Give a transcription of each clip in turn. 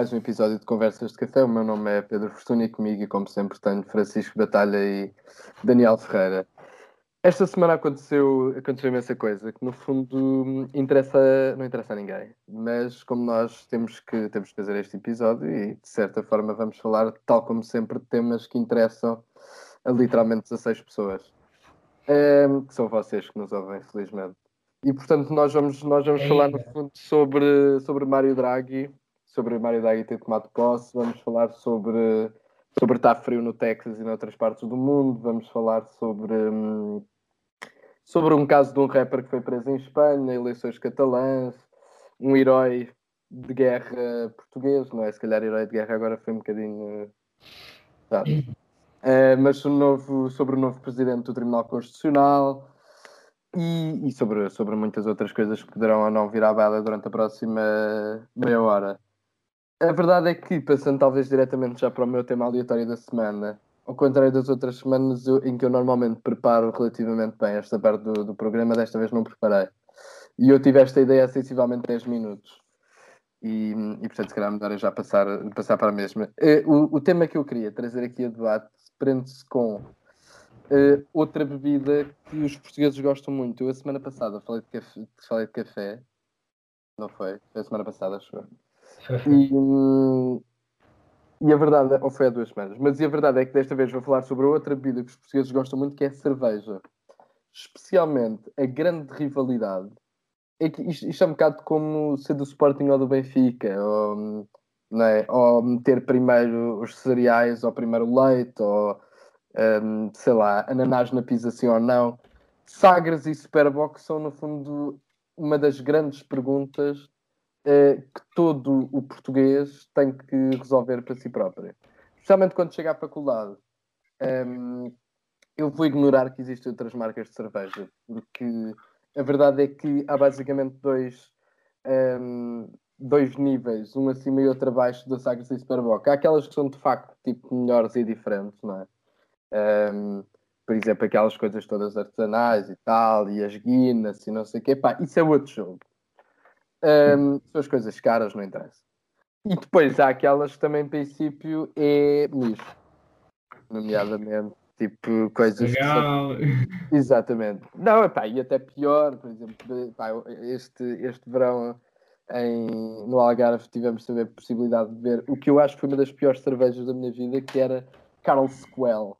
mais um episódio de Conversas de Café. O meu nome é Pedro Fortuna e comigo, e como sempre, tenho Francisco Batalha e Daniel Ferreira. Esta semana aconteceu, aconteceu imensa coisa que, no fundo, interessa, não interessa a ninguém. Mas, como nós temos que, temos que fazer este episódio e, de certa forma, vamos falar, tal como sempre, de temas que interessam a literalmente 16 pessoas. É, que são vocês que nos ouvem, felizmente. E portanto nós vamos, nós vamos falar no fundo sobre, sobre Mário Draghi, sobre Mário Draghi ter tomado posse, vamos falar sobre, sobre estar frio no Texas e noutras partes do mundo, vamos falar sobre, hum, sobre um caso de um rapper que foi preso em Espanha, eleições catalãs, um herói de guerra português, não é? Se calhar herói de guerra agora foi um bocadinho. Sabe? Uh, mas o novo, sobre o novo presidente do Tribunal Constitucional, e, e, sobre, sobre muitas outras coisas que poderão ou não vir à baila durante a próxima meia hora. A verdade é que, passando talvez diretamente já para o meu tema aleatório da semana, ao contrário das outras semanas eu, em que eu normalmente preparo relativamente bem esta parte do, do, programa, desta vez não preparei. E eu tive esta ideia há sensivelmente 10 minutos. E, e portanto, se calhar melhor é já passar, passar para a mesma. Eh, o, o tema que eu queria trazer aqui a debate prende-se com Uh, outra bebida que os portugueses gostam muito. Eu a semana passada falei de café, falei de café. não foi? Foi a semana passada, acho e, e a verdade, ou foi há duas semanas, mas a verdade é que desta vez vou falar sobre outra bebida que os portugueses gostam muito, que é a cerveja. Especialmente a grande rivalidade. É que isto, isto é um bocado como ser do Sporting ou do Benfica, ou, não é? ou meter primeiro os cereais, ou primeiro o leite, ou um, sei lá, ananás na pizza sim ou não. Sagres e Superbox são, no fundo, uma das grandes perguntas uh, que todo o português tem que resolver para si próprio. Especialmente quando chega à faculdade. Um, eu vou ignorar que existem outras marcas de cerveja, porque a verdade é que há basicamente dois, um, dois níveis, um acima e outro abaixo da Sagres e Superboc. Há aquelas que são de facto tipo, melhores e diferentes, não é? Um, por exemplo, aquelas coisas todas artesanais e tal, e as guinas e não sei o quê, pá, isso é outro jogo. Um, são as coisas caras, não interessa. E depois há aquelas que também, em princípio, é lixo. Nomeadamente, tipo, coisas. Legal! Que... Exatamente. Não, epá, e até pior, por exemplo, epá, este, este verão em, no Algarve tivemos também a possibilidade de ver o que eu acho que foi uma das piores cervejas da minha vida, que era Carl Squell.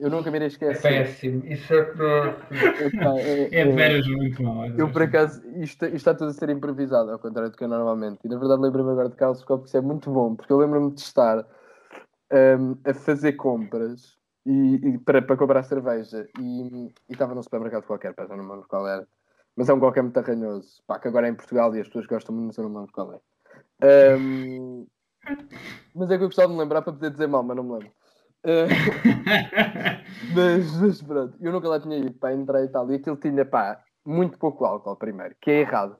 Eu nunca me irei esquecer. É péssimo, isso é péssimo. é, é, é de veras muito mal. Eu, por acaso, isto, isto está tudo a ser improvisado, ao contrário do que é normalmente. E na verdade, lembro-me agora de Carlos porque isso é muito bom, porque eu lembro-me de estar um, a fazer compras e, e, para, para comprar cerveja e, e estava num supermercado qualquer, para não me lembro qual era, mas é um qualquer muito arranhoso, pá, que agora é em Portugal e as pessoas gostam muito, mas eu não me lembro qual é. Um, mas é que eu gostava de me lembrar para poder dizer mal, mas não me lembro. Uh, mas, mas, pronto, eu nunca lá tinha ido para entrar e tal, e aquilo tinha pá, muito pouco álcool primeiro, que é errado.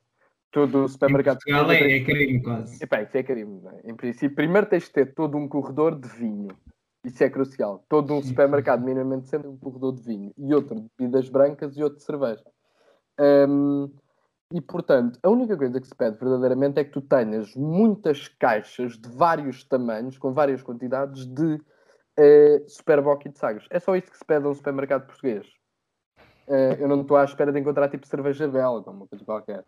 Todo o supermercado. Em Portugal é, é carinho quase. Epá, isso é carinho, é? Em princípio, primeiro tens de ter todo um corredor de vinho. Isso é crucial. Todo um supermercado, minimamente, sempre um corredor de vinho. E outro de bebidas brancas e outro de cerveja. Um, e, portanto, a única coisa que se pede verdadeiramente é que tu tenhas muitas caixas de vários tamanhos, com várias quantidades de uh, e de Sagres. É só isso que se pede a um supermercado português. Uh, eu não estou à espera de encontrar tipo cerveja belga, uma coisa qualquer.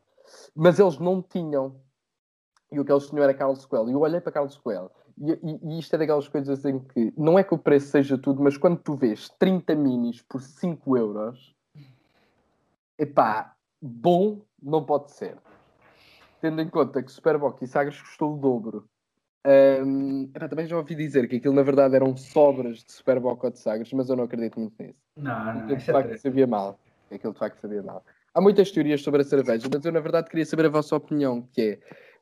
Mas eles não tinham. E o que eles tinham era Carlos Coelho. E eu olhei para Carlos Coelho. E, e, e, isto é daquelas coisas em que não é que o preço seja tudo, mas quando tu vês 30 minis por 5 euros, epá, bom não pode ser. Tendo em conta que Superboc e Sagres custou o dobro. Um, também já ouvi dizer que aquilo na verdade eram sobras de Superboc ou de Sagres, mas eu não acredito muito nisso. Não, não, aquilo de facto é sabia mal. Aquilo de facto sabia mal. Há muitas teorias sobre a cerveja, mas eu na verdade queria saber a vossa opinião, que é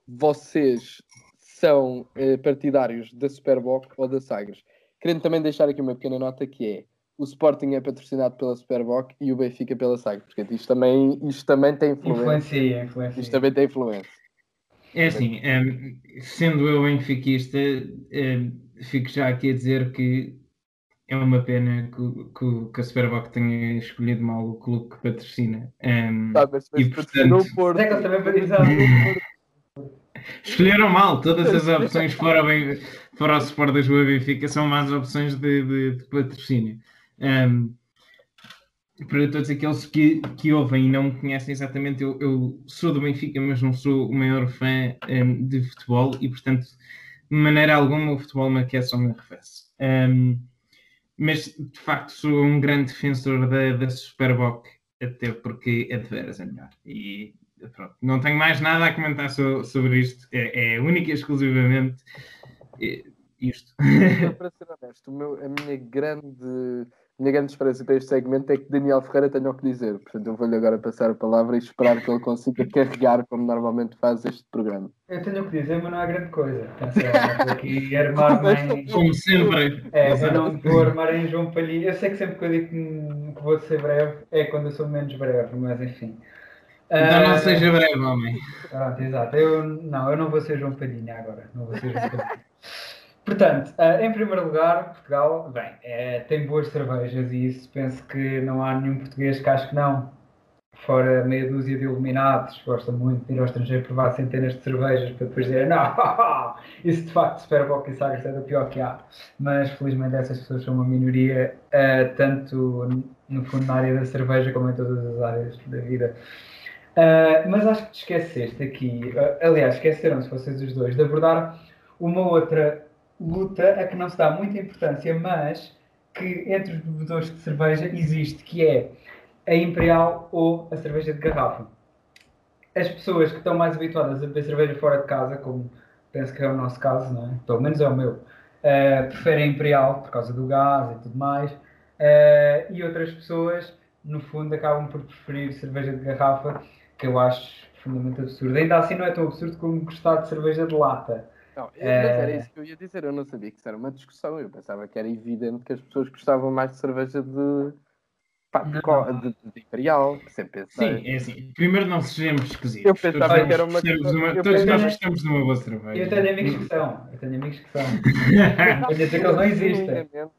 vocês são eh, partidários da Superboc ou da Sagres? Querendo também deixar aqui uma pequena nota que é o Sporting é patrocinado pela Superboc e o Benfica pela Sagres. Porque isto também, isto também tem influência. Influencia, influencia. Isto também tem influência. É assim, um, ehm, sendo eu benfiquista, um, ehm, fico já aqui a dizer que é uma pena que, que, que a Superboc tenha escolhido mal o clube que patrocina. Um, ehm, tá, mas, mas e, portanto, Porto. É que também Escolheram mal, todas as opções fora, bem, fora o suporte da Joa Benfica são más opções de, de, de patrocínio. Um, para todos aqueles que, que ouvem e não me conhecem exatamente, eu, eu sou do Benfica, mas não sou o maior fã um, de futebol e, portanto, de maneira alguma o futebol me aquece ou me arrefece. Um, mas, de facto, sou um grande defensor da, da Superboc, até porque é de veras a melhor. E pronto, não tenho mais nada a comentar so, sobre isto. É, é única e exclusivamente é, isto. Para ser honesto, meu, a minha grande minha grande esperança para este segmento é que Daniel Ferreira tenha o que dizer. Portanto, eu vou-lhe agora passar a palavra e esperar que ele consiga carregar como normalmente faz este programa. Eu tenho o que dizer, mas não há grande coisa. Atenção, aqui armar-me em... Como sempre. É, eu não vou armar em João Palhinha. Eu sei que sempre que eu digo que vou ser breve é quando eu sou menos breve, mas enfim. Então não uh... seja breve, homem. Pronto, exato. Eu, não, eu não vou ser João Palhinha agora. Não vou ser João Palhinha. Portanto, uh, em primeiro lugar, Portugal, bem, é, tem boas cervejas e isso penso que não há nenhum português que acho que não. Fora meia dúzia de iluminados, gosta muito de ir ao estrangeiro provar centenas de cervejas para depois dizer não, isso de facto Superboc e Sagres é do pior que há. Mas felizmente essas pessoas são uma minoria, uh, tanto no fundo na área da cerveja como em todas as áreas da vida. Uh, mas acho que te esqueceste aqui, aliás, esqueceram-se vocês os dois, de abordar uma outra luta a que não se dá muita importância, mas que entre os bebedores de cerveja existe, que é a imperial ou a cerveja de garrafa. As pessoas que estão mais habituadas a beber cerveja fora de casa, como penso que é o nosso caso, não é? pelo menos é o meu, uh, preferem imperial por causa do gás e tudo mais, uh, e outras pessoas, no fundo, acabam por preferir cerveja de garrafa, que eu acho fundamentalmente absurdo. Ainda assim não é tão absurdo como gostar de cerveja de lata. Não, é... era isso que eu ia dizer, eu não sabia que isso era uma discussão, eu pensava que era evidente que as pessoas gostavam mais de cerveja de, pá, de, de, de, Imperial, sempre pensei. Sim, é assim, primeiro não sejamos esquisitos. Eu pensava todos que era uma... uma todos nós gostamos de uma boa cerveja. Eu tenho amigos que são, eu tenho amigos que são. eu dizer que eles não existem.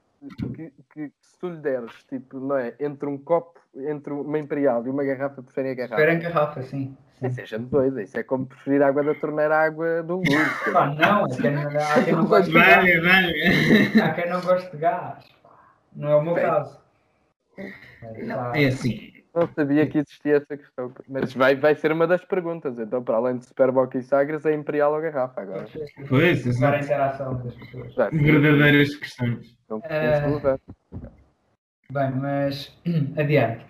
Que, que, se tu lhe deres, tipo, não é, entre um copo, entre uma Imperial e uma garrafa, preferem a garrafa. Preferem garrafa, sim. Sim. Seja doida, isso é como preferir água da torneira à água do luz. Pá, não, é quem, há quem não gosta de gás. Há quem não gosta de gás. Não é o meu Bem, caso. Não, é assim. Não sabia que existia essa questão. Mas vai, vai ser uma das perguntas. Então, para além de Superboc e Sagres, é Imperial ou Garrafa agora. Pois, isso. a interação das pessoas. Verdadeiras questões. Então, uh... Bem, mas adiante.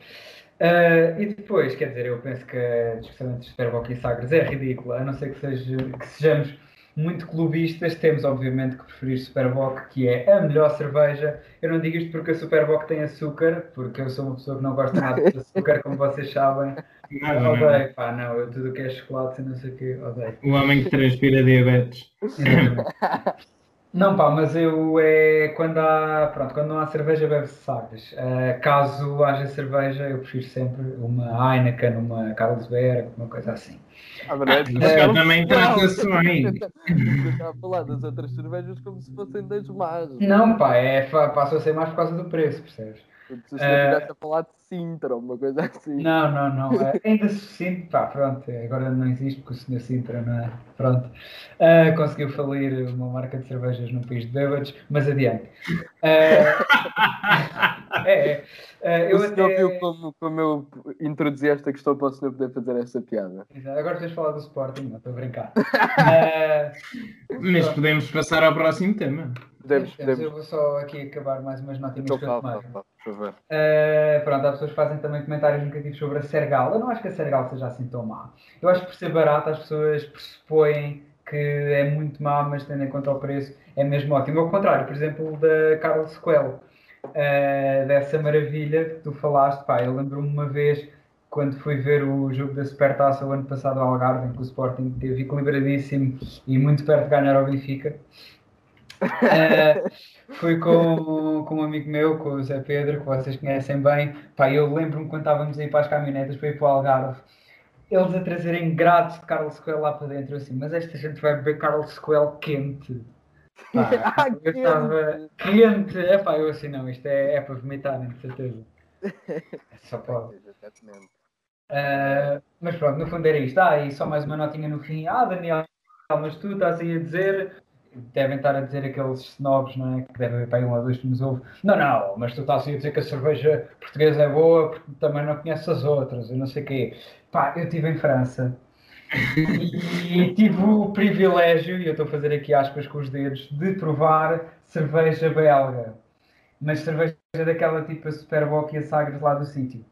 Uh, e depois, quer dizer, eu penso que a discussão entre Superboc e Sagres é ridícula, a não ser que, seja, que sejamos muito clubistas, temos obviamente que preferir Superboc, que é a melhor cerveja. Eu não digo isto porque a Superboc tem açúcar, porque eu sou uma pessoa que não gosta nada de açúcar, como vocês sabem. Não, odeio, não. pá, não, eu tudo que é chocolate, não sei o que, odeio. O homem que transpira diabetes. Não, pá, mas eu é quando há, pronto, quando não há cerveja bebe-se Sagres. Uh, caso haja cerveja, eu prefiro sempre uma Heineken, uma Carlsberg, uma coisa assim. Ah, verdade, é, eu também trata-se bem. Está a falar das outras cervejas como se fossem das más. Não, pá, é, passou a ser mais por causa do preço, percebes? Se estivesse a falar de Sintra uma coisa assim. Não, não, não. É, ainda se Sintra, pá, pronto, agora não existe porque o senhor Sintra não é. Pronto. Uh, conseguiu falir uma marca de cervejas num país de bêbados, mas adiante. Uh, é, é. Uh, eu o senhor até... viu como, como eu introduzi esta questão para o senhor poder fazer essa piada. Agora tens de falar do Sporting, não estou a brincar. mas podemos passar ao próximo tema. Podemos, podemos. Eu vou só aqui acabar mais umas notinhas então, fala, por favor. Uh, pronto, há pessoas fazem também comentários negativos sobre a Sergal. Eu não acho que a Sergal seja assim tão má. Eu acho que por ser barata as pessoas pressupõem que é muito má, mas tendo em conta o preço é mesmo ótimo. Ao contrário, por exemplo, da Carlos Coelho, uh, dessa maravilha que tu falaste, pá, eu lembro-me uma vez quando fui ver o jogo da Supertaça o ano passado ao Algarve, em que o Sporting teve equilibradíssimo e muito perto de ganhar ao Benfica. Uh, fui com, com um amigo meu, com o Zé Pedro, que vocês conhecem bem. Pá, eu lembro-me quando estávamos aí para as caminhonetas para ir para o Algarve, eles a trazerem grades de Carlos Coelho lá para dentro, assim, mas esta gente vai beber Carlos Coelho quente. Pá, ah, eu estava quente, é pá, eu assim, não, isto é, é para vomitar, de certeza. É só pode. Uh, mas pronto, no fundo era isto. Ah, e só mais uma notinha no fim. Ah, Daniel mas tu estás aí a dizer, devem estar a dizer aqueles snobs, não é? Que devem haver para aí um ou dois que nos ouvem. Não, não, mas tu estás a dizer que a cerveja portuguesa é boa porque também não conheces as outras, eu não sei o quê. Pá, eu estive em França e, e tive o privilégio, e eu estou a fazer aqui aspas com os dedos, de provar cerveja belga. Mas cerveja daquela tipo a Superboc e a Sagres lá do sítio.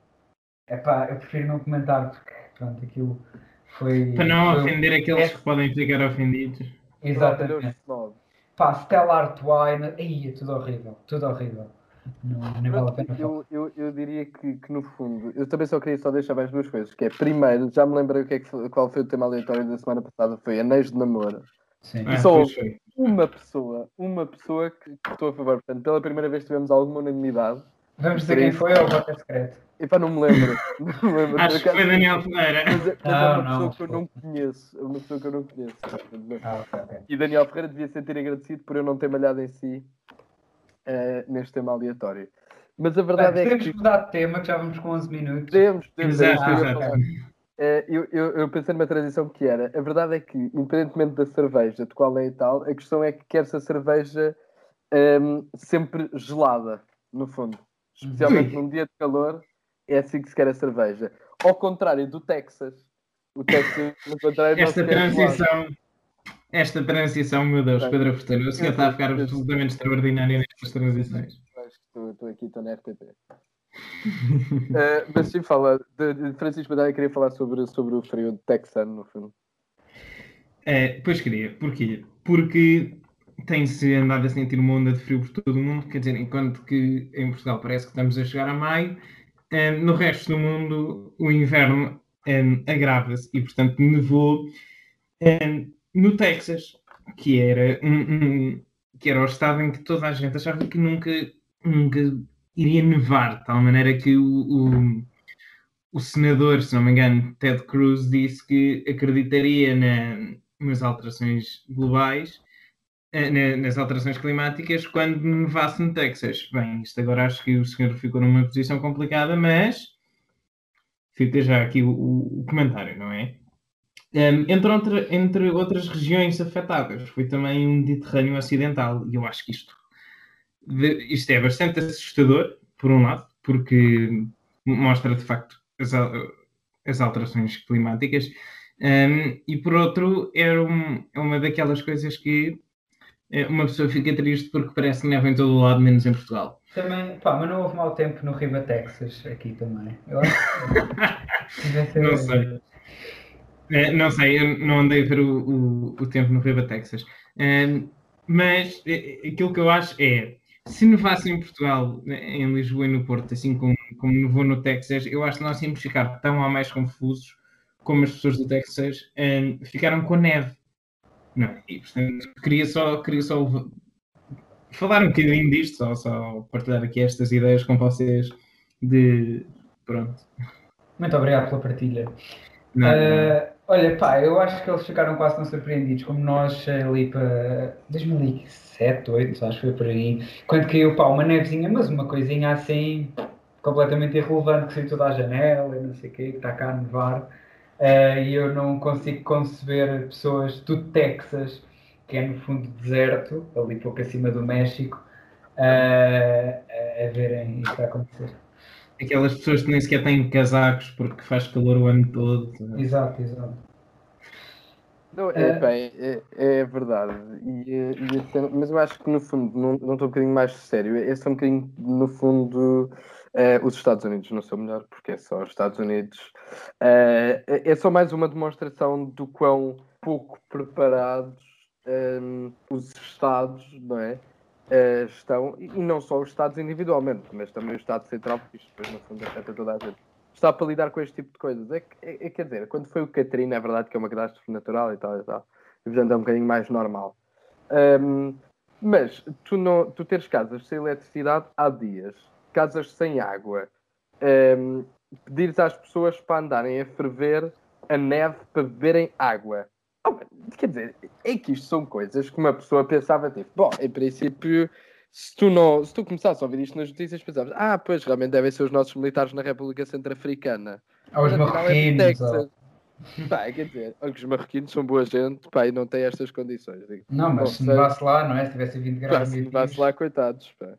É pá, eu prefiro não comentar porque, pronto, aquilo foi. Para não foi, ofender aqueles é... que podem ficar ofendidos. Exatamente. Pá, Stella Artois, aí é tudo horrível, tudo horrível. Não, não vale a pena eu, eu, eu, diria que, que, no fundo, eu também só queria só deixar mais duas coisas, que é primeiro, já me lembrei o que é que qual foi o tema aleatório da semana passada, foi anéis de namoro. Sim. E só houve uma pessoa, uma pessoa que, que estou a favor. Portanto, pela primeira vez tivemos alguma unanimidade. Vamos dizer quem foi ou voto é secreto? Epá, não me lembro. Não me lembro. Acho que foi Daniel Ferreira. Mas, é, mas não, é uma não, pessoa que eu não conheço. É uma pessoa que eu não conheço. Ah, okay, okay. E Daniel Ferreira devia sentir agradecido por eu não ter malhado em si uh, neste tema aleatório. Mas a verdade é, é que. mudar de tema, que já vamos com 11 minutos. Temos, temos. Exato, exato. Uh, eu, eu, eu, pensei numa transição que era. A verdade é que, independentemente da cerveja, de qual é e tal, a questão é que quer-se a cerveja um, ehm, sempre gelada, no fundo. Especialmente num dia de calor, é assim que se quer a cerveja. Ao contrário do Texas. O Texas, no contrário, esta transição, esta transição, meu Deus, Pedro Forteiro, o senhor está a ficar absolutamente extraordinário nestas transições. Estou aqui, estou na RTP. uh, eh, mas sim, fala, de, de Francisco Batalha queria falar sobre, sobre o frio texano, no fundo. É, pois queria, porquê? Porque tem-se andado a sentir uma onda de frio por todo o mundo, quer dizer, enquanto que em Portugal parece que estamos a chegar a maio, um, no resto do mundo o inverno um, agrava-se e, portanto, nevou um, no Texas, que era, que era o estado em que toda a gente achava que nunca, nunca iria nevar, de tal maneira que o, o, o senador, se não me engano, Ted Cruz, disse que acreditaria na, nas alterações globais eh, nas alterações climáticas quando nevasse no Texas. Bem, isto agora acho que o senhor ficou numa posição complicada, mas fica já aqui o, o comentário, não é? Um, entre, outra, entre outras regiões afetadas, foi também o Mediterrâneo Ocidental, e eu acho que isto, isto é bastante assustador, por um lado, porque mostra de facto as, as alterações climáticas, um, e por outro, é, um, é uma daquelas coisas que é, uma pessoa fica triste porque parece que neva em todo o lado, menos em Portugal. Também, pá, mas não houve mau tempo no Riva Texas aqui também. Eu acho que... não sei. É, não sei, eu não andei a ver o, o, o tempo no Riva Texas. É, mas é, aquilo que eu acho é, se nevasse em Portugal, em Lisboa e no Porto, assim como, como nevou no Texas, eu acho que nós íamos ficar tão ou mais confusos como as pessoas do Texas é, ficaram com a neve. Não, e portanto queria só, queria só falar um bocadinho disto, só, só partilhar aqui estas ideias com vocês de pronto. Muito obrigado pela partilha. Não, uh, olha, pá, eu acho que eles ficaram quase tão surpreendidos como nós ali para 2007, 2008, acho que foi por aí, quando caiu pá, uma nevezinha, mas uma coisinha assim completamente irrelevante que saiu toda a janela e não sei o quê, que está cá a nevar. Uh, e eu não consigo conceber pessoas do Texas, que é no fundo deserto, ali pouco acima do México, uh, a verem isto a acontecer. Aquelas pessoas que nem sequer têm casacos porque faz calor o ano todo. Exato, exato. Não, é, uh, bem, é, é, verdade. E, e, mas eu acho que no fundo, não, não estou um bocadinho mais sério, esse é um bocadinho, no fundo, Uh, os Estados Unidos não são melhor, porque é só os Estados Unidos. Uh, é só mais uma demonstração do quão pouco preparados um, ehm, os Estados não é? Uh, estão, e não só os Estados individualmente, mas também o Estado Central, porque isto depois no fundo afeta toda a gente. Está para lidar com este tipo de coisas. É, é, é, quer dizer, quando foi o Katrina, é verdade que é uma catástrofe natural e tal e tal. E portanto é um bocadinho mais normal. Um, ehm, mas tu, não, tu teres casas sem eletricidade há dias casas sem água, um, pedires às pessoas para andarem a ferver a neve para beberem água. Oh, quer dizer, é que isto são coisas que uma pessoa pensava, tipo, bom, em princípio, se tu, não, se tu começasse a ouvir isto nas notícias, pensavas, ah, pois, realmente devem ser os nossos militares na República Centro-Africana. Aos marroquinos. Pá, quer dizer, os marroquinos são boa gente, pá, e não têm estas condições. Digo. Não, mas se nevasse lá, não é? Se tivesse 20 graus Pá, se nevasse lá, coitados, pá.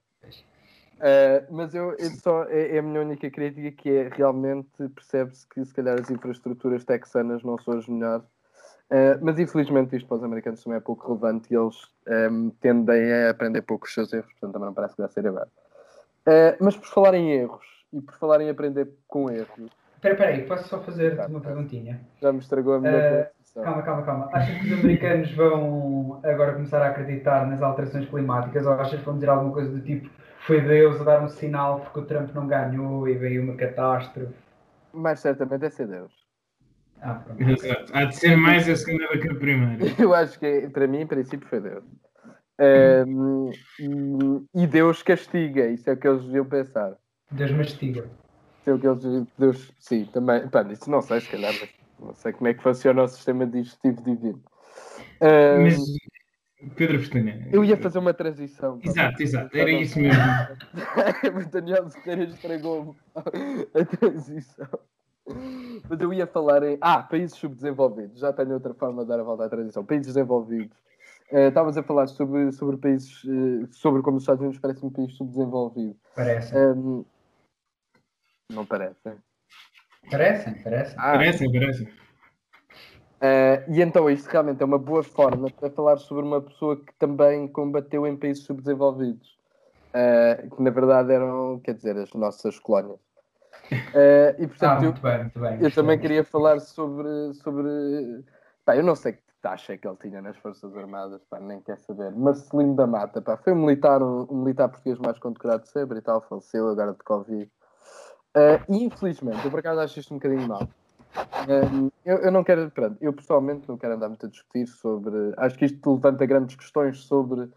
Uh, mas eu, eu só, é, é, a minha única crítica que é realmente percebe-se que se calhar as infraestruturas texanas não são as melhores. Uh, mas infelizmente isto para os americanos também é pouco relevante e eles um, tendem a aprender pouco os seus erros, portanto também não parece que vai ser agora. Uh, mas por falar em erros e por falar em aprender com erros. Espera, espera aí, posso só fazer tá, uma perguntinha? Já me estragou a minha uh, Calma, calma, calma. Achas que os americanos vão agora começar a acreditar nas alterações climáticas ou achas que vão dizer alguma coisa do tipo foi Deus a dar um sinal porque o Trump não ganhou e veio uma catástrofe. Mais certamente é ser Deus. Ah, Exato. Há de ser mais a segunda do que a primeira. Eu acho que, para mim, em princípio, foi Deus. Um, e Deus castiga, isso é o que eles deviam pensar. Deus mastiga. Isso é o que eles Deus, sim, também. Pá, isso não sei, se calhar, mas não sei como é que funciona o sistema digestivo divino. Um, mas Pedro Festanha. Eu ia fazer uma transição. Tá exato, exato, era isso mesmo. o Daniel Ferreira estragou a transição. Mas eu ia falar em. Ah, países subdesenvolvidos. Já tenho outra forma de dar a volta à transição. Países desenvolvidos. Uh, estavas a falar sobre, sobre países. Uh, sobre como os Estados Unidos parecem um país subdesenvolvido. Parece. Um, não parece. Parecem, parecem. Ah, parecem, parecem. Uh, e então isto realmente é uma boa forma para falar sobre uma pessoa que também combateu em países subdesenvolvidos, uh, que na verdade eram, quer dizer, as nossas colónias. Uh, e portanto, ah, muito eu, bem, muito bem. eu também queria falar sobre. sobre pá, eu não sei que taxa que ele tinha nas Forças Armadas, pá, nem quer saber. Marcelino da Mata, pá, foi um militar, um, um militar português mais condecorado de sempre e tal, faleceu agora de Covid. e infelizmente, eu por acaso acho isto um bocadinho mal eu, eu, não quero, pronto, eu pessoalmente não quero andar muito a discutir sobre. Acho que isto levanta grandes questões sobre uh,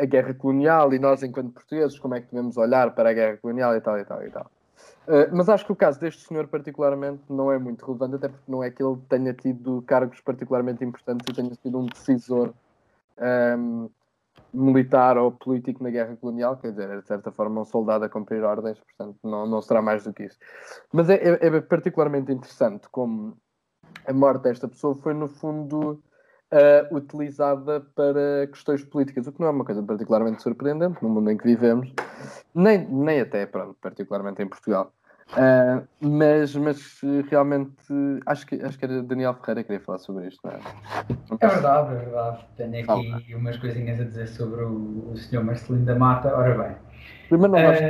a guerra colonial e nós, enquanto portugueses, como é que devemos olhar para a guerra colonial e tal e tal e tal. Uh, mas acho que o caso deste senhor, particularmente, não é muito relevante, até porque não é que ele tenha tido cargos particularmente importantes e tenha sido um decisor um, militar ou político na guerra colonial, quer dizer, é de certa forma um soldado a cumprir ordens, portanto não, não será mais do que isso. Mas é, é, é particularmente interessante como a morte desta pessoa foi, no fundo, uh, utilizada para questões políticas, o que não é uma coisa particularmente surpreendente no mundo em que vivemos, nem, nem até, pronto, particularmente em Portugal. Uh, mas, mas realmente acho que, acho que era Daniel Ferreira que queria falar sobre isto, não é? Não é verdade, é verdade. Tenho aqui umas coisinhas a dizer sobre o, o senhor Marcelino da Mata. Ora bem. Primeiro não gosto.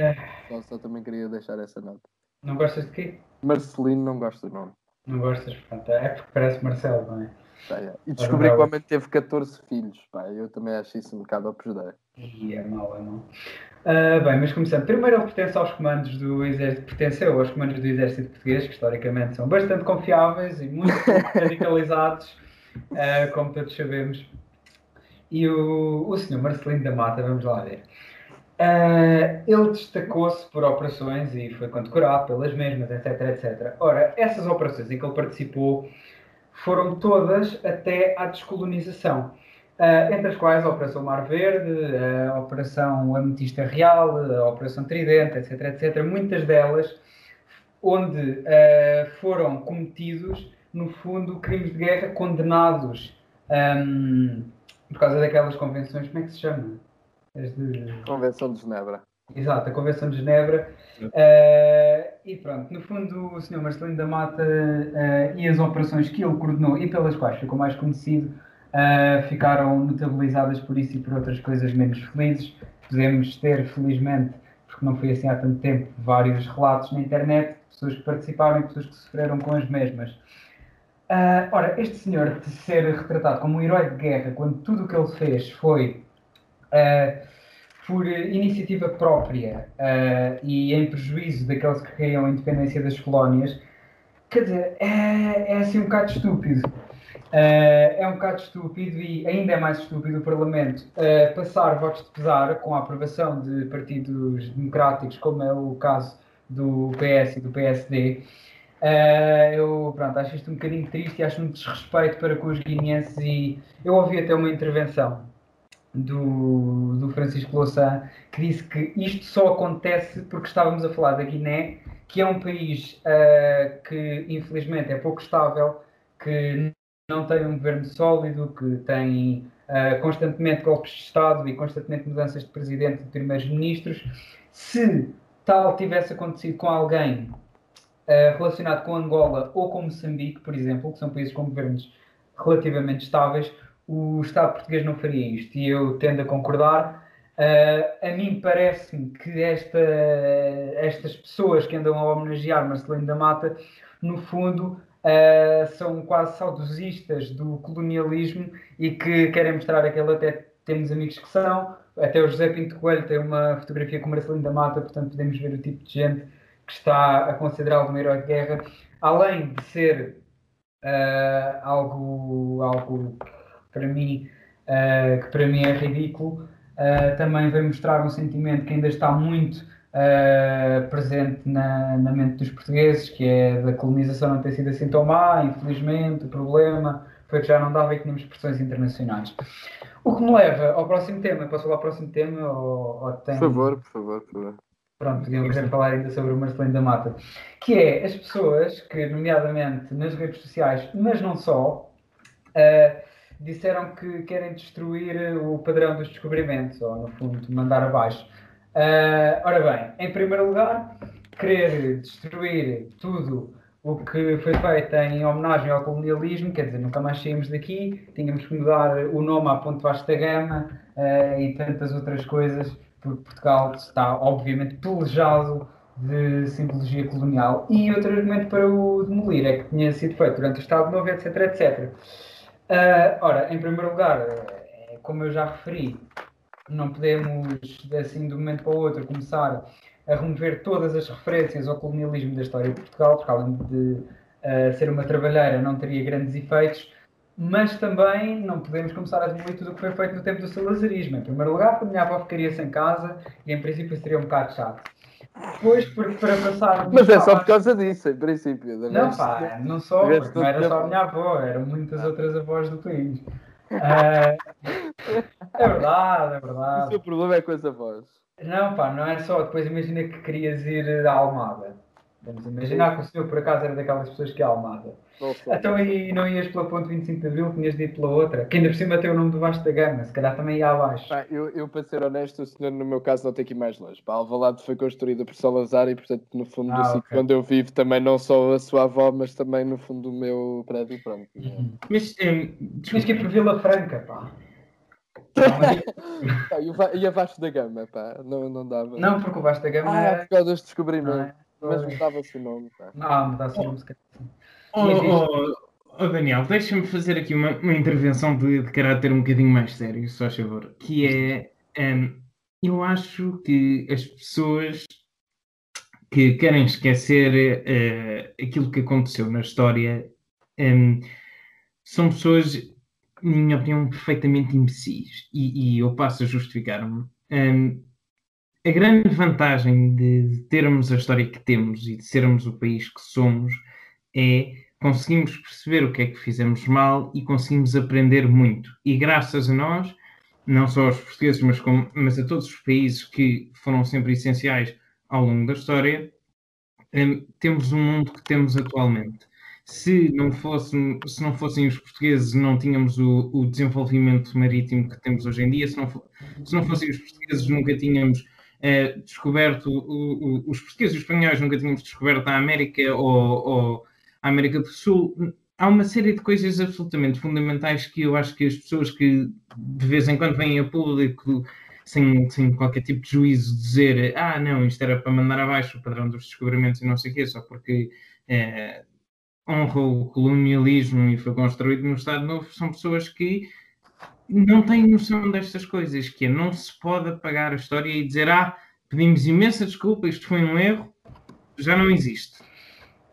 Uh, só também queria deixar essa nota. Não gostas de quê? Marcelino não gosto do nome. Não gostas, pronto. É porque parece Marcelo, não é? Tá, é. E descobri que o homem teve 14 filhos, pá. Eu também acho isso um bocado a E é mau, é mau. Uh, bem, mas começando. Primeiro, ele pertence aos comandos do exército, pertenceu aos comandos do exército português, que historicamente são bastante confiáveis e muito radicalizados, uh, como todos sabemos. E o, o senhor Marcelino da Mata, vamos lá ver. Uh, ele destacou-se por operações e foi condecorado pelas mesmas, etc, etc. Ora, essas operações em que ele participou foram todas até à descolonização, uh, entre as quais a Operação Mar Verde, a Operação Ametista Real, a Operação Tridente, etc, etc. Muitas delas onde uh, foram cometidos, no fundo, crimes de guerra condenados um, por causa daquelas convenções, como é que se chama? De... Convenção de Genebra. Exato, a Convenção de Genebra. Uh, e pronto, no fundo, o Sr. Marcelino da Mata uh, e as operações que ele coordenou e pelas quais ficou mais conhecido uh, ficaram notabilizadas por isso e por outras coisas menos felizes. Podemos ter, felizmente, porque não foi assim há tanto tempo, vários relatos na internet de pessoas que participaram e pessoas que sofreram com as mesmas. ora, este senhor de ser retratado como um herói de guerra quando tudo o que ele fez foi por iniciativa própria uh, e em prejuízo daqueles que queriam a independência das colónias, quer dizer, é, é assim um bocado estúpido. Uh, é um bocado estúpido e ainda é mais estúpido o Parlamento uh, passar votos de pesar com a aprovação de partidos democráticos, como é o caso do PS e do PSD. Uh, eu pronto, acho isto um bocadinho triste e acho um desrespeito para com os guineenses e eu ouvi até uma intervenção do, do Francisco Louçã, que disse que isto só acontece porque estávamos a falar da Guiné, que é um país que infelizmente é pouco estável, que não tem um governo sólido, que tem uh, constantemente golpes de Estado e constantemente mudanças de presidente e de primeiros ministros. Se tal tivesse acontecido com alguém uh, relacionado com Angola ou com Moçambique, por exemplo, que são países com governos relativamente estáveis, o Estado português não faria isto. E eu tendo a concordar. Uh, a mim parece-me que esta, estas pessoas que andam a homenagear Marcelino da Mata, no fundo, uh, são quase saudosistas do colonialismo e que querem mostrar aquele até temos amigos que são, até o José Pinto Coelho tem uma fotografia com Marcelino da Mata, portanto podemos ver o tipo de gente que está a considerá-lo um herói de guerra, além de ser uh, algo, algo para mim, uh, que para mim é ridículo, uh, também vem mostrar um sentimento que ainda está muito uh, presente na, na, mente dos portugueses, que é da colonização não ter sido assim tão má, infelizmente, o problema foi que já não dava e tínhamos pressões internacionais. O que me leva ao próximo tema, posso falar ao próximo tema? Ou, ou tem... Por favor, por favor, por favor. Pronto, eu quero falar ainda sobre o Marcelino da Mata, que é as pessoas que, nomeadamente nas redes sociais, mas não só, uh, disseram que querem destruir o padrão dos descobrimentos, ou no fundo, mandar abaixo. Uh, ora bem, em primeiro lugar, querer destruir tudo o que foi feito em homenagem ao colonialismo, quer dizer, nunca mais saímos daqui, tínhamos que mudar o nome à Ponte Vasta Gama uh, e tantas outras coisas, porque Portugal está, obviamente, pelejado de simbologia colonial. E outro argumento para o demolir é que tinha sido feito durante o Estado Novo, etc, etc. Uh, ora, em primeiro lugar, eh, como eu já referi, não podemos, assim, de um momento para o outro, começar a remover todas as referências ao colonialismo da história de Portugal, porque além de uh, ser uma trabalheira não teria grandes efeitos, mas também não podemos começar a demolir tudo o que foi feito no tempo do salazarismo. Em primeiro lugar, porque a minha avó ficaria sem casa e em princípio seria um bocado chato. Depois, porque para passar. Mas é só por causa disso, em princípio. Não, pá, não só, não era só a minha avó, eram muitas outras avós do país. Uh, é verdade, é verdade. O seu problema é com as avós. Não, pá, não é só. Depois imagina que querias ir à Almada. Vamos imaginar que o senhor por acaso era daquelas pessoas que é Almada. Então aí não ias pela ponte 25 de Abril, tinhas de ir pela outra, que ainda por cima tem o nome do Vasco da Gama, se calhar também ia abaixo. Eu, eu, para ser honesto, o senhor no meu caso não tem que ir mais longe. Pá, Alvalade foi construída por Salazar e, portanto, no fundo ah, do sítio okay. onde eu vivo, também não só a sua avó, mas também no fundo do meu prédio, pronto. Mas, um, Tens que ir por Vila Franca, pá. e a Vasco da Gama, pá, não, não dava. Não, porque o Vasco da Gama ah, é... por causa dos descobrimentos. Não é? Mas mudava-se o nome, pá. Não, mudava-se o nome, se calhar. Oh, oh, oh, Daniel, deixa-me fazer aqui uma, uma intervenção de, de, caráter um bocadinho mais sério, se faz favor. Que é, um, eu acho que as pessoas que querem esquecer uh, aquilo que aconteceu na história um, são pessoas, minha opinião, perfeitamente imbecis. E, e eu passo a justificar-me. Um, a grande vantagem de, termos a história que temos e de sermos o país que somos é conseguimos perceber o que é que fizemos mal e conseguimos aprender muito. E graças a nós, não só aos portugueses, mas, como, mas a todos os países que foram sempre essenciais ao longo da história, um, temos o um mundo que temos atualmente. Se não, fossem, se não fossem os portugueses, não tínhamos o, o desenvolvimento marítimo que temos hoje em dia. Se não, se não fossem os portugueses, nunca tínhamos uh, descoberto, o, o, os portugueses e os espanhóis nunca tínhamos descoberto a América ou, ou a América do Sul. Há uma série de coisas absolutamente fundamentais que eu acho que as pessoas que de vez em quando vêm a público sem, sem qualquer tipo de juízo dizer ah, não, isto era para mandar abaixo o padrão dos descobrimentos e não sei o quê, só porque é, honra o colonialismo e foi construído no Estado Novo, são pessoas que não têm noção destas coisas, que é, não se pode apagar a história e dizer ah, pedimos imensa desculpa, isto foi um erro, já não existe.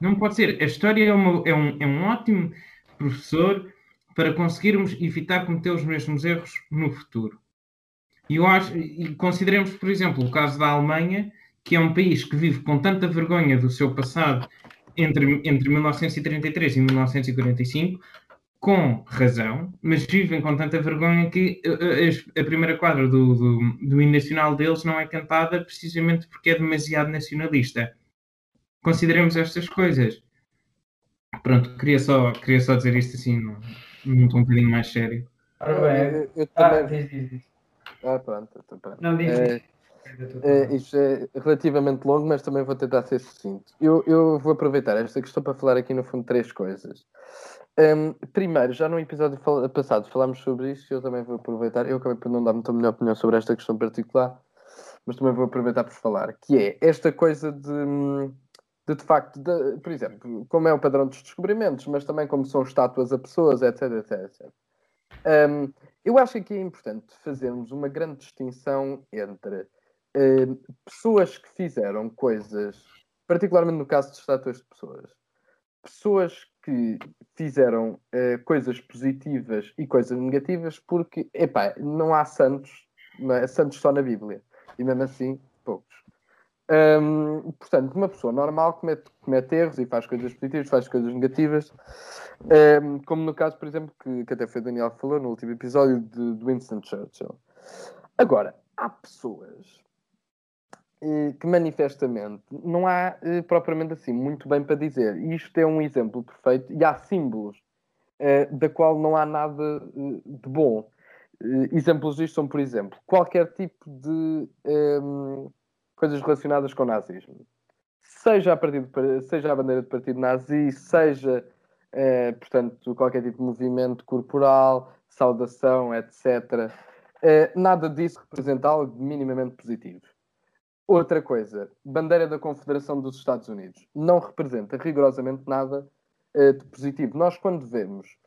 Não pode ser. A história é, uma, é, um, é um ótimo professor para conseguirmos evitar cometer os mesmos erros no futuro. E eu acho, e consideremos, por exemplo, o caso da Alemanha, que é um país que vive com tanta vergonha do seu passado entre, entre 1933 e 1945, com razão, mas vivem com tanta vergonha que a, a primeira quadra do, do, do hino nacional deles não é cantada precisamente porque é demasiado nacionalista. Consideremos estas coisas. Pronto, queria só, queria só dizer isto assim, num, num tom um bocadinho mais sério. Ora bem, Eu- eu ah, também- diz, diz, diz. Ah, pronto, pronto. Não, diz, É, diz. É, isto é relativamente longo, mas também vou tentar ser sucinto. Eu, eu vou aproveitar esta questão para falar aqui, no fundo, três coisas. Hum, primeiro, já no episódio passado falámos sobre isto e eu também vou aproveitar. Eu acabei por não dar muita melhor opinião sobre esta questão particular, mas também vou aproveitar por falar. Que é esta coisa de, hum, de, de facto, de- por exemplo, como é o padrão dos descobrimentos, mas também como são estátuas a pessoas, etc, etc, etc. Hum, eu acho que aqui é importante fazermos uma grande distinção entre eh, pessoas que fizeram coisas, particularmente no caso de estátuas de pessoas, pessoas que fizeram eh, coisas positivas e coisas negativas, porque, epá, não há santos, não é? santos só na Bíblia, e mesmo assim, poucos. Hum, portanto, uma pessoa normal comete, comete erros e faz coisas positivas, faz coisas negativas, hum, como no caso, por exemplo, que, que até foi o Daniel que falou no último episódio de, de Winston Churchill. Agora, há pessoas que manifestamente não há eh, propriamente assim muito bem para dizer. E isto é um exemplo perfeito. E há símbolos eh, da qual não há nada eh, de bom. Eh, exemplos disto são, por exemplo, qualquer tipo de ehm, coisas relacionadas com o nazismo. Seja a, partido, seja a bandeira de partido nazi, seja, eh, portanto, qualquer tipo de movimento corporal, saudação, etc. Eh, nada disso representa algo minimamente positivo. Outra coisa, bandeira da Confederação dos Estados Unidos não representa rigorosamente nada uh, de positivo. Nós, quando vemos,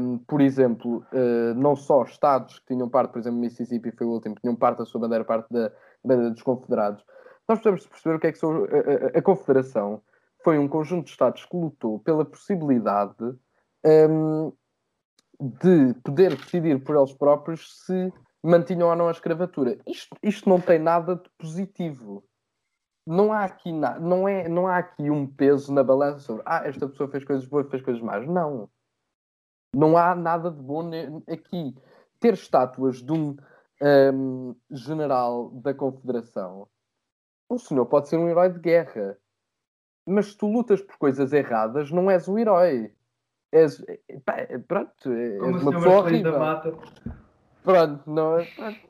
um, por exemplo, uh, não só Estados que tinham parte, por exemplo, Mississippi foi o último, que tinham parte da sua bandeira, parte da bandeira dos Confederados, nós precisamos perceber o que é que são. A, a, a Confederação foi um conjunto de Estados que lutou pela possibilidade um, de poder decidir por eles próprios se mantinham ou não a escravatura. Isto, isto não tem nada de positivo. Não há, aqui na, não, é, não há aqui um peso na balança sobre ah, esta pessoa fez coisas boas, fez coisas más. Não. Não há nada de bom aqui. Ter estátuas de um, um general da Confederação, o senhor pode ser um herói de guerra. Mas se tu lutas por coisas erradas, não és o herói. És, pá, pronto, és Como uma pessoa horrível. da mata. Pronto, não é? Pronto.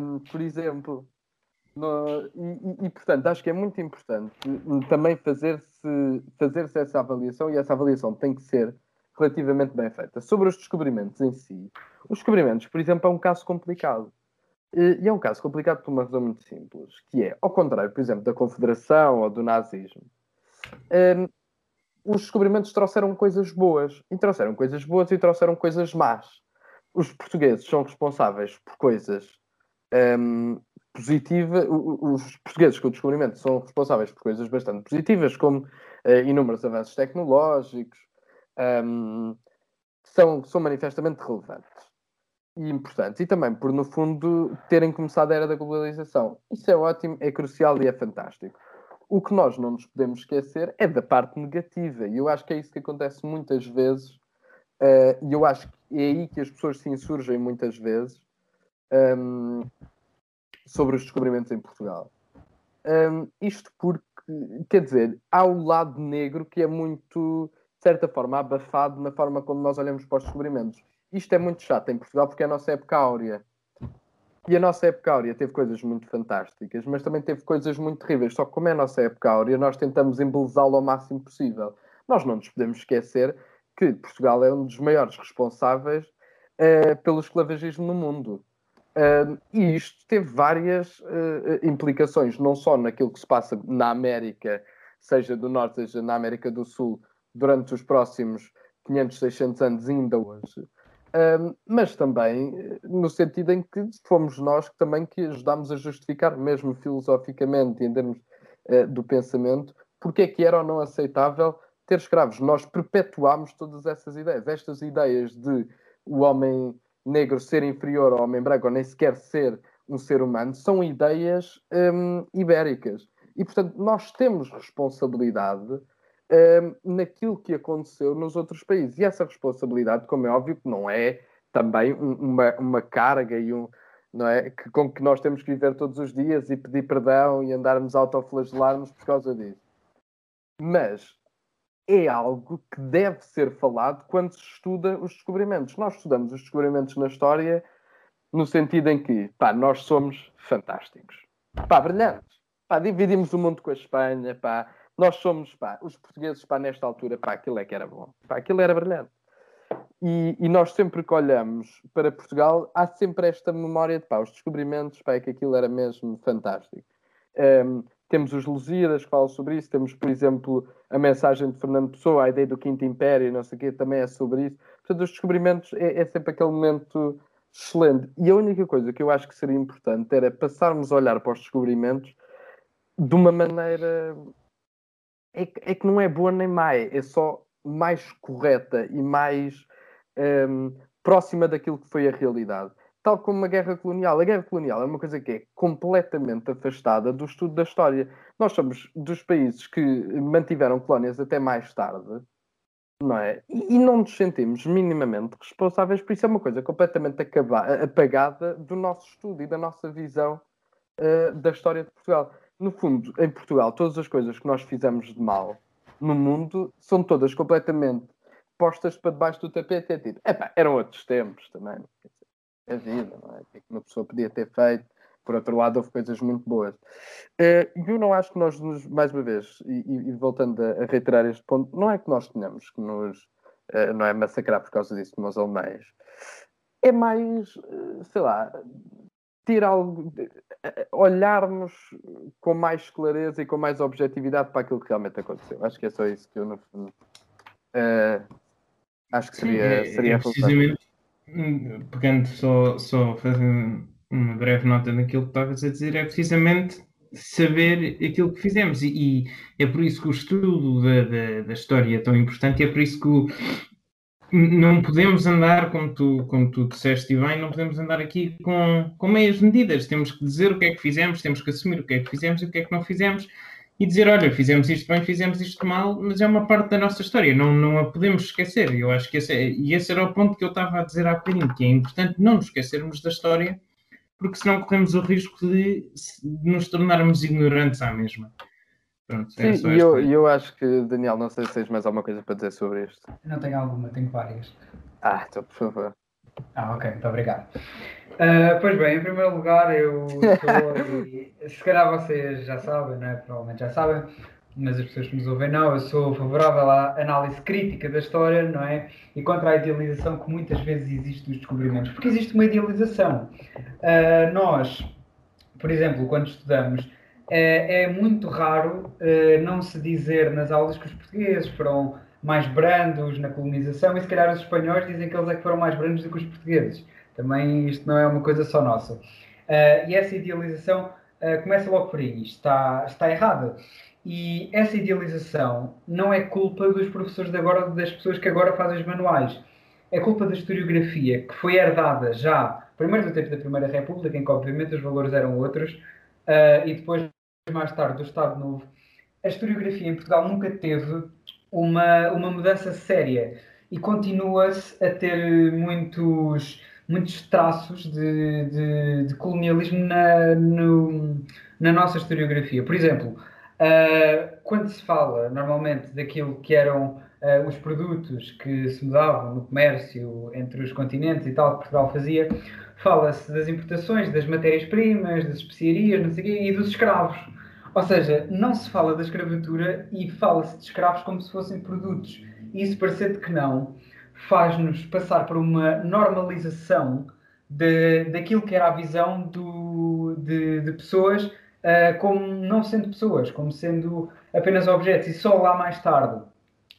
Um, por exemplo, no, e, e, e, portanto, acho que é muito importante também fazer-se fazer essa avaliação e essa avaliação tem que ser relativamente bem feita. Sobre os descobrimentos em si, os descobrimentos, por exemplo, é um caso complicado. E é um caso complicado por uma razão muito simples, que é, ao contrário, por exemplo, da Confederação ou do nazismo, um, os descobrimentos trouxeram coisas boas, e trouxeram coisas boas e trouxeram coisas más os portugueses são responsáveis por coisas um, positivas, os portugueses com o descobrimento são responsáveis por coisas bastante positivas, como uh, inúmeros avanços tecnológicos, um, são, são manifestamente relevantes e importantes, e também por, no fundo, terem começado a era da globalização. Isso é ótimo, é crucial e é fantástico. O que nós não nos podemos esquecer é da parte negativa, e eu acho que é isso que acontece muitas vezes, uh, e eu acho que é aí que as pessoas se insurgem muitas vezes um, sobre os descobrimentos em Portugal. Um, isto porque, quer dizer, há o lado negro que é muito, de certa forma, abafado na forma como nós olhamos para os descobrimentos. Isto é muito chato em Portugal porque é a nossa época áurea. E a nossa época áurea teve coisas muito fantásticas, mas também teve coisas muito terríveis. Só que como é a nossa época áurea, nós tentamos embelezá-la ao máximo possível. Nós não nos podemos esquecer que Portugal é um dos maiores responsáveis uh, pelo esclavagismo no mundo. Uh, e isto teve várias uh, implicações, não só naquilo que se passa na América, seja do Norte, seja na América do Sul, durante os próximos 500, 600 anos, ainda hoje, mas também no sentido em que fomos nós que também que ajudámos a justificar, mesmo filosoficamente, em termos do pensamento, porque é que era ou não aceitável ter escravos. Nós perpetuámos todas essas ideias. Estas ideias de o homem negro ser inferior ao homem branco, ou nem sequer ser um ser humano, são ideias hum, ibéricas. E, portanto, nós temos responsabilidade hum, naquilo que aconteceu nos outros países. E essa responsabilidade, como é óbvio, não é também uma, uma carga e um, não é? Que, com que nós temos que viver todos os dias e pedir perdão e andarmos a autoflagelar-nos por causa disso. Mas é algo que deve ser falado quando se estuda os descobrimentos. Nós estudamos os descobrimentos na história no sentido em que, pá, nós somos fantásticos. Pá, brilhantes. Pá, dividimos o mundo com a Espanha, pá. Nós somos, pá, os portugueses, pá, nesta altura, pá, aquilo é que era bom. Pá, aquilo era brilhante. E, e, nós sempre que olhamos para Portugal, há sempre esta memória de, pá, os descobrimentos, pá, é que aquilo era mesmo fantástico. Um, temos os Lusíadas que falam sobre isso, temos, por exemplo, a mensagem de Fernando Pessoa, a ideia do Quinto Império, não sei o quê, também é sobre isso. Portanto, os descobrimentos é, é sempre aquele momento excelente. E a única coisa que eu acho que seria importante era passarmos a olhar para os descobrimentos de uma maneira. É que, é que não é boa nem má, é só mais correta e mais um, próxima daquilo que foi a realidade. Tal como a guerra colonial. A guerra colonial é uma coisa que é completamente afastada do estudo da história. Nós somos dos países que mantiveram colónias até mais tarde não é? E, não nos sentimos minimamente responsáveis por isso. É uma coisa completamente acaba, apagada do nosso estudo e da nossa visão uh, da história de Portugal. No fundo, em Portugal, todas as coisas que nós fizemos de mal no mundo são todas completamente postas para debaixo do tapete. É tipo, epá, eram outros tempos também. A vida, não é? O que é uma pessoa podia ter feito? por outro lado, houve coisas muito boas. Eh, e eu não acho que nós, nos, mais uma vez, e, e, voltando a, reiterar este ponto, não é que nós tenhamos que nos, eh, não é massacrar por causa disso como os alemães, é mais, eh, sei lá, ter algo, olharmos com mais clareza e com mais objetividade para aquilo que realmente aconteceu. Acho que é só isso que eu, no fundo, uh, acho que seria, Sim, é, seria é precisamente, pegando só, só fazendo uma breve nota daquilo que estavas a dizer, é precisamente saber aquilo que fizemos. E, e é por isso que o estudo da, da, da, história é tão importante, e é por isso que o, não podemos andar, como tu, como tu disseste bem, não podemos andar aqui com, com meias medidas. Temos que dizer o que é que fizemos, temos que assumir o que é que fizemos e o que é que não fizemos e dizer, olha, fizemos isto bem, fizemos isto mal, mas é uma parte da nossa história, não, não a podemos esquecer. Eu acho que esse é, e esse era o ponto que eu estava a dizer há bocadinho, que é importante não nos esquecermos da história porque senão corremos o risco de, de nos tornarmos ignorantes à mesma. Pronto, Sim, e eu, eu acho que, Daniel, não sei se tens mais alguma coisa para dizer sobre isto. Não tenho alguma, tenho várias. Ah, então, por favor. Ah, ok, muito obrigado. Uh, pois bem, em primeiro lugar, eu sou, se calhar vocês já sabem, não é? Provavelmente já sabem, mas as pessoas que nos ouvem não, eu sou favorável à análise crítica da história, não é? E contra a idealização que muitas vezes existe dos descobrimentos. Porque existe uma idealização. Uh, nós, por exemplo, quando estudamos, é, é muito raro uh, não se dizer nas aulas que os portugueses foram mais brandos na colonização e se calhar os espanhóis dizem que eles é que foram mais brandos do que os portugueses. Também isto não é uma coisa só nossa. Uh, e essa idealização começa logo por aí. Está, está errada. E essa idealização não é culpa dos professores de agora, das pessoas que agora fazem os manuais. É culpa da historiografia, que foi herdada já, primeiro do tempo da Primeira República, em que obviamente os valores eram outros, uh, e depois, mais tarde, do Estado Novo. A historiografia em Portugal nunca teve uma, uma mudança séria e continua-se a ter muitos, muitos traços de, de, de colonialismo na, no, na nossa historiografia. Por exemplo, Uh, quando se fala normalmente daquilo que eram uh, os produtos que se mudavam no comércio entre os continentes e tal, que Portugal fazia, fala-se das importações, das matérias-primas, das especiarias, não sei quê, e dos escravos. Ou seja, não se fala da escravatura e fala-se de escravos como se fossem produtos. Isso, parecendo que não, faz-nos passar por uma normalização de, daquilo que era a visão do, de, de pessoas uh, como não sendo pessoas, como sendo apenas objetos. E só lá mais tarde,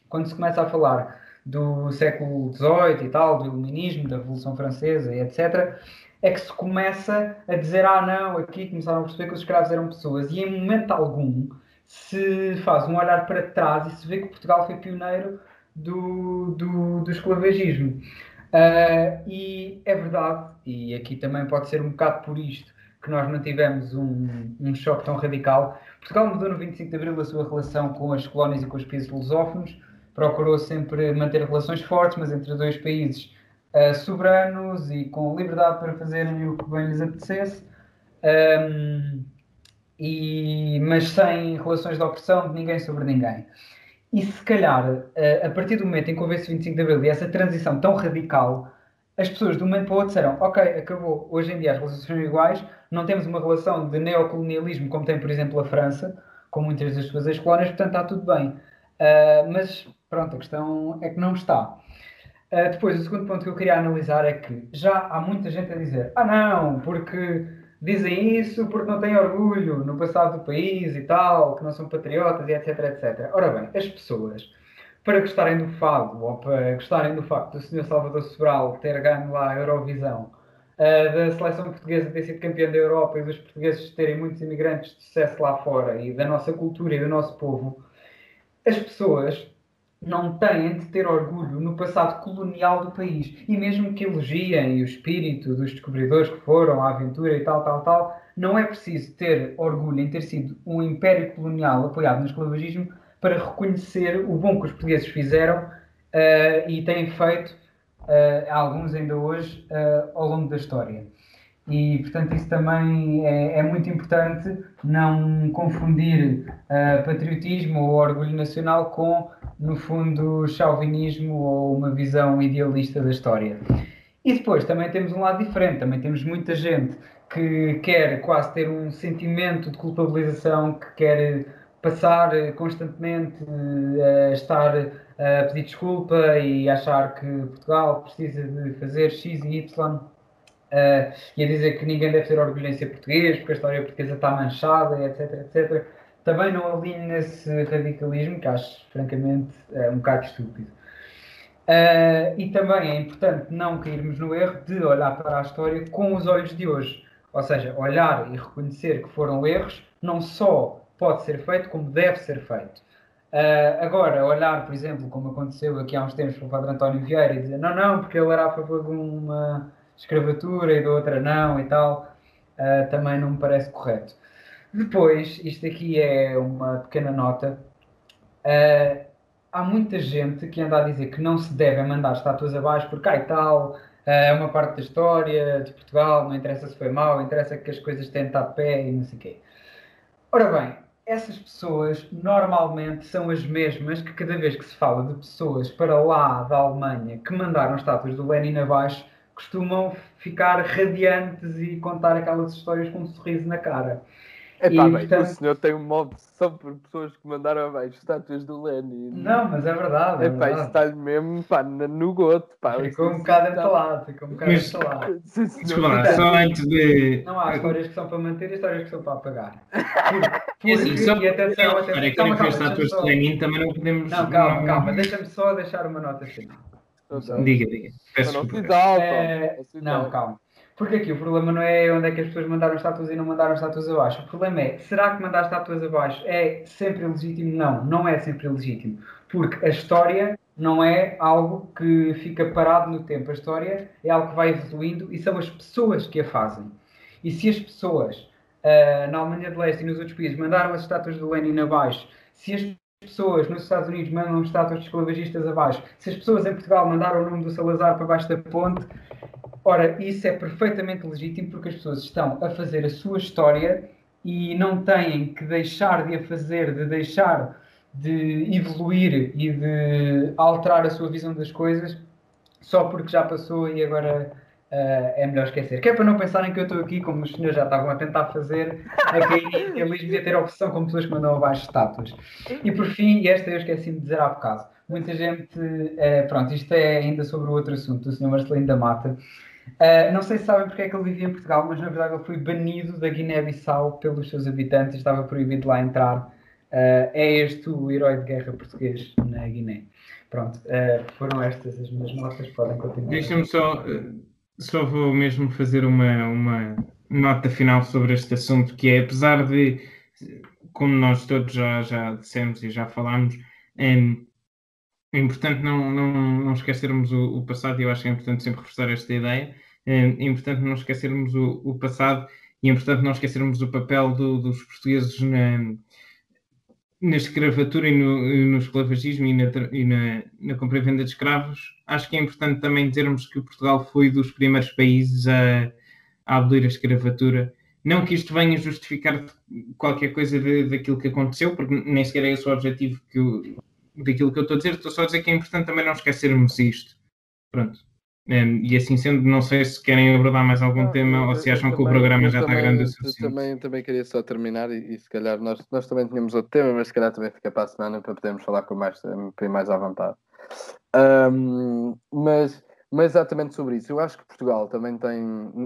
quando se começa a falar do século XVIII e tal, do iluminismo, da Revolução Francesa e etc., é que se começa a dizer: ah, não, aqui começaram a perceber que os escravos eram pessoas. E em momento algum se faz um olhar para trás e se vê que Portugal foi pioneiro do, do, do esclavagismo. Uh, e é verdade, e aqui também pode ser um bocado por isto, que nós não tivemos um, um choque tão radical. Portugal mudou no 25 de Abril a sua relação com as colónias e com os países lusófonos, procurou sempre manter relações fortes, mas entre dois países uh, soberanos e com liberdade para fazerem o que bem lhes apetecesse, um, e, mas sem relações de opressão de ninguém sobre ninguém. E se calhar, a partir do momento em que houve esse 25 de Abril e essa transição tão radical, as pessoas de um momento para o outro disseram: Ok, acabou. Hoje em dia as relações são iguais, não temos uma relação de neocolonialismo como tem, por exemplo, a França, com muitas das suas ex-colónias, portanto está tudo bem. Uh, mas pronto, a questão é que não está. Uh, depois, o segundo ponto que eu queria analisar é que já há muita gente a dizer: Ah, não, porque dizem isso porque não têm orgulho no passado do país e tal, que não são patriotas e etc, etc. Ora bem, as pessoas, para gostarem do fado ou para gostarem do facto do Sr. Salvador Sobral ter ganho lá a Eurovisão, uh, da seleção portuguesa ter sido campeã da Europa e dos portugueses terem muitos imigrantes de sucesso lá fora e da nossa cultura e do nosso povo, as pessoas não têm de ter orgulho no passado colonial do país. E mesmo que elogiem o espírito dos descobridores que foram, a aventura e tal, tal, tal, não é preciso ter orgulho em ter sido um império colonial apoiado no esclavagismo para reconhecer o bom que os portugueses fizeram uh, e têm feito, uh, alguns ainda hoje, uh, ao longo da história. E, portanto, isso também é, é muito importante não confundir patriotismo ou orgulho nacional com, no fundo, chauvinismo ou uma visão idealista da história. E depois também temos um lado diferente, também temos muita gente que quer quase ter um sentimento de culpabilização, que quer passar constantemente a estar a pedir desculpa e achar que Portugal precisa de fazer X e Y uh, e a dizer que ninguém deve ter orgulho em ser português, porque a história portuguesa está manchada, etc, etc. Também não alinho nesse radicalismo, que acho, francamente, uh, um bocado estúpido. Uh, e também é importante não cairmos no erro de olhar para a história com os olhos de hoje. Ou seja, olhar e reconhecer que foram erros não só pode ser feito, como deve ser feito. Uh, agora, olhar, por exemplo, como aconteceu aqui há uns tempos para o Padre António Vieira e dizer não, não, porque ele era a favor de uma escravatura e da outra não e tal, uh, também não me parece correto. Depois, isto aqui é uma pequena nota. Uh, há muita gente que anda a dizer que não se deve mandar estátuas abaixo porque e tal, é uma parte da história de Portugal, não interessa se foi mal, interessa que as coisas tenham de pé e não sei o quê. Ora bem, essas pessoas normalmente são as mesmas que cada vez que se fala de pessoas para lá da Alemanha que mandaram estátuas do Lenin abaixo, costumam ficar radiantes e contar aquelas histórias com um sorriso na cara. É pá, bem, portanto... o senhor tem uma obsessão por pessoas que mandaram abaixo estátuas do Lenin. Não, mas é verdade. É, é pá, isso está-lhe mesmo pá, no goto. Pá, ficou um bocado entalado, ficou um bocado mas, entalado. Desculpa, só antes de. Não há histórias que são para manter e histórias que são para apagar. Por, assim, só, e atenção, atenção. Calma, calma, estátuas de Lenin também não podemos. Não, calma, calma, deixa-me só deixar uma nota final. Diga, diga. Peço não, exalta, é... não, calma. Porque aqui o problema não é onde é que as pessoas mandaram estátuas e não mandaram estátuas abaixo. O problema é, será que mandar estátuas abaixo é sempre legítimo? Não, não é sempre legítimo. Porque a história não é algo que fica parado no tempo. A história é algo que vai evoluindo e são as pessoas que a fazem. E se as pessoas uh, na Alemanha de Leste e nos outros países mandaram as estátuas do Lenin abaixo, se as pessoas nos Estados Unidos mandam estátuas de esclavagistas abaixo, se as pessoas em Portugal mandaram o nome do Salazar para baixo da ponte, ora, isso é perfeitamente legítimo porque as pessoas estão a fazer a sua história e não têm que deixar de a fazer, de deixar de evoluir e de alterar a sua visão das coisas só porque já passou e agora uh, é melhor esquecer. Que é para não pensarem que eu estou aqui, como os senhores já estavam a tentar fazer, a cair eles e a ter opção como pessoas que mandam abaixo estátuas. E por fim, e esta eu esqueci de dizer há bocado, muita gente, uh, pronto, isto é ainda sobre o outro assunto, do Sr. Marcelino da Mata. Uh, não sei se sabem porque é que ele vivia em Portugal, mas na verdade ele foi banido da Guiné-Bissau pelos seus habitantes, estava proibido lá entrar. Uh, é este o herói de guerra português na Guiné. Pronto, uh, foram estas as minhas notas, podem continuar. Deixa-me só só vou mesmo fazer uma, uma nota final sobre este assunto, que é, apesar de, como nós todos já, já dissemos e já falámos, é, é importante não, não, não esquecermos o, o, passado, e eu acho que é importante sempre reforçar esta ideia, é, é importante não esquecermos o, o, passado e é importante não esquecermos o papel do, dos portugueses na, na escravatura e no, no esclavagismo e, na, e na, na, compra e venda de escravos, acho que é importante também dizermos que Portugal foi dos primeiros países a, a abolir a escravatura. Não que isto venha justificar qualquer coisa de, daquilo que aconteceu, porque nem sequer é esse o objetivo que, daquilo que eu estou a dizer, estou só a dizer que é importante também não esquecermos isto. Pronto. Um, e assim sendo, não sei se querem abordar mais algum tema ou se acham que o programa já está grande o suficiente. Também, também queria só terminar e, e, se calhar nós, nós também tínhamos outro tema, mas se calhar também fica para a semana para podermos falar com mais, mais à vontade. Um, mas, mas exatamente sobre isso, eu acho que Portugal também tem,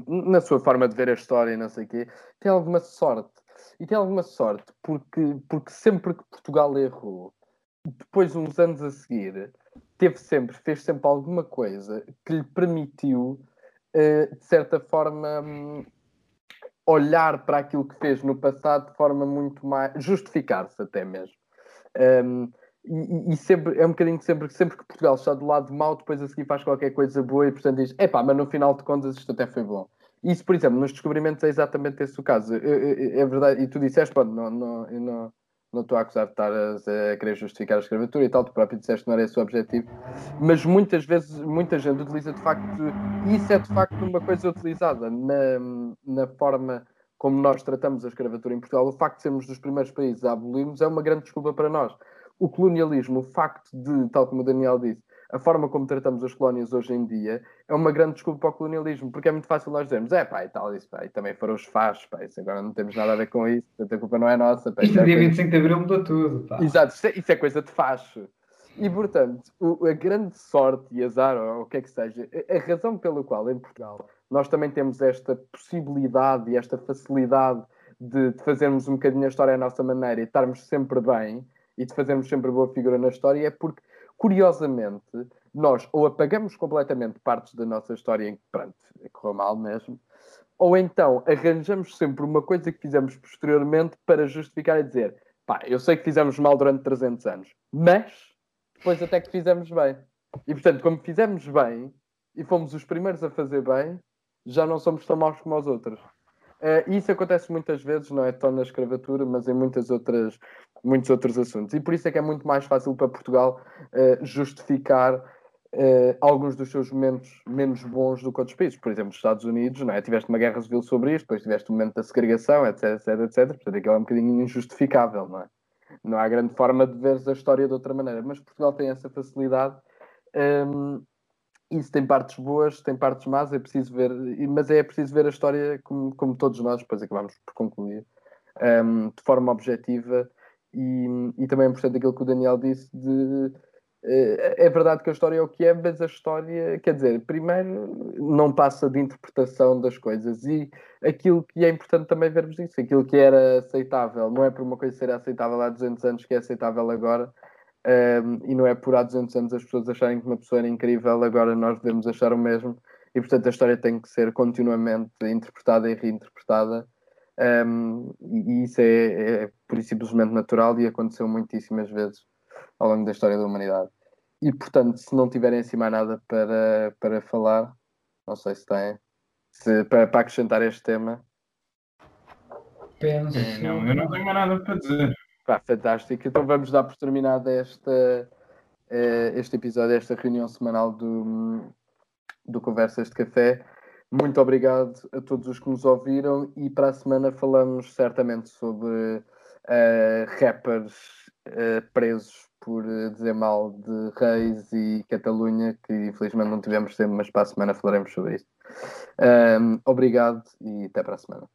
na sua forma de ver a história e não sei o quê, tem alguma sorte. E tem alguma sorte porque, porque sempre que Portugal errou, depois, uns anos a seguir, teve sempre, fez sempre alguma coisa que lhe permitiu, uh, de certa forma, um, olhar para aquilo que fez no passado de forma muito mais. justificar-se até mesmo. Um, e, e, sempre, é um bocadinho sempre, sempre que Portugal está do lado mau, depois a seguir faz qualquer coisa boa e portanto diz: epá, mas no final de contas isto até foi bom. Isso, por exemplo, nos descobrimentos é exatamente esse o caso. É, verdade, e tu disseste, pronto, não, não, não, não estou a acusar de estar a, a, querer justificar a escravatura e tal, tu próprio disseste que não era esse o objetivo, mas muitas vezes, muita gente utiliza de facto, isso é de facto uma coisa utilizada na, na forma como nós tratamos a escravatura em Portugal, o facto de sermos dos primeiros países a abolirmos é uma grande desculpa para nós. O colonialismo, o facto de, tal como o Daniel disse, a forma como tratamos as colónias hoje em dia é uma grande desculpa para o colonialismo, porque é muito fácil nós dizermos, é pá, e tal, isso, pá, e também foram os faz, pá, isso agora não temos nada a ver com isso, a culpa não é nossa. Pá, isto é dia coisa... 25 de Abril mudou tudo, pá. Exato, isso é, isso é coisa de facho. E, portanto, o, a grande sorte e azar, ou o que é que seja, a, a razão pela qual em Portugal nós também temos esta possibilidade e esta facilidade de, de, fazermos um bocadinho a história à nossa maneira e estarmos sempre bem e de fazermos sempre boa figura na história é porque curiosamente, nós ou apagamos completamente partes da nossa história em que, pronto, correu mal mesmo, ou então arranjamos sempre uma coisa que fizemos posteriormente para justificar e dizer pá, eu sei que fizemos mal durante 300 anos, mas depois até que fizemos bem. E portanto, como fizemos bem e fomos os primeiros a fazer bem, já não somos tão maus como os outros. Uh, isso acontece muitas vezes, não é só na escravatura, mas em muitas outras, muitos outros assuntos. E por isso é que é muito mais fácil para Portugal uh, justificar uh, alguns dos seus momentos menos bons do que outros países. Por exemplo, os Estados Unidos, não é? tiveste uma guerra civil sobre isto, depois tiveste o momento da segregação, etc, etc, etc. Portanto, aquilo é um bocadinho injustificável, não é? Não há grande forma de ver a história de outra maneira. Mas Portugal tem essa facilidade. Um, ehm, isso tem partes boas, tem partes más, é preciso ver, mas é preciso ver a história como, como todos nós, depois acabamos por concluir, um, ehm, de forma objetiva e, e, também é importante aquilo que o Daniel disse de uh, é verdade que a história é o que é, mas a história, quer dizer, primeiro não passa de interpretação das coisas e aquilo que é importante também vermos isso, aquilo que era aceitável, não é por uma coisa ser aceitável há 200 anos que é aceitável agora, um, e não é por há 200 anos as pessoas acharem que uma pessoa era incrível, agora nós devemos achar o mesmo. E portanto a história tem que ser continuamente interpretada e reinterpretada. Um, e isso é, é por simplesmente natural e aconteceu muitíssimas vezes ao longo da história da humanidade. E portanto, se não tiverem assim mais nada para, para falar, não sei se têm, se, para, para acrescentar este tema. Penso. É, não, eu não tenho mais nada para dizer. Pá, fantástico. Então vamos dar por terminada esta, eh, este episódio, esta reunião semanal do, do Conversas de Café. Muito obrigado a todos os que nos ouviram e para a semana falamos certamente sobre uh, rappers uh, presos por dizer mal de Reis e Catalunha, que infelizmente não tivemos tempo, mas para a semana falaremos sobre isso. Um, obrigado e até para a semana.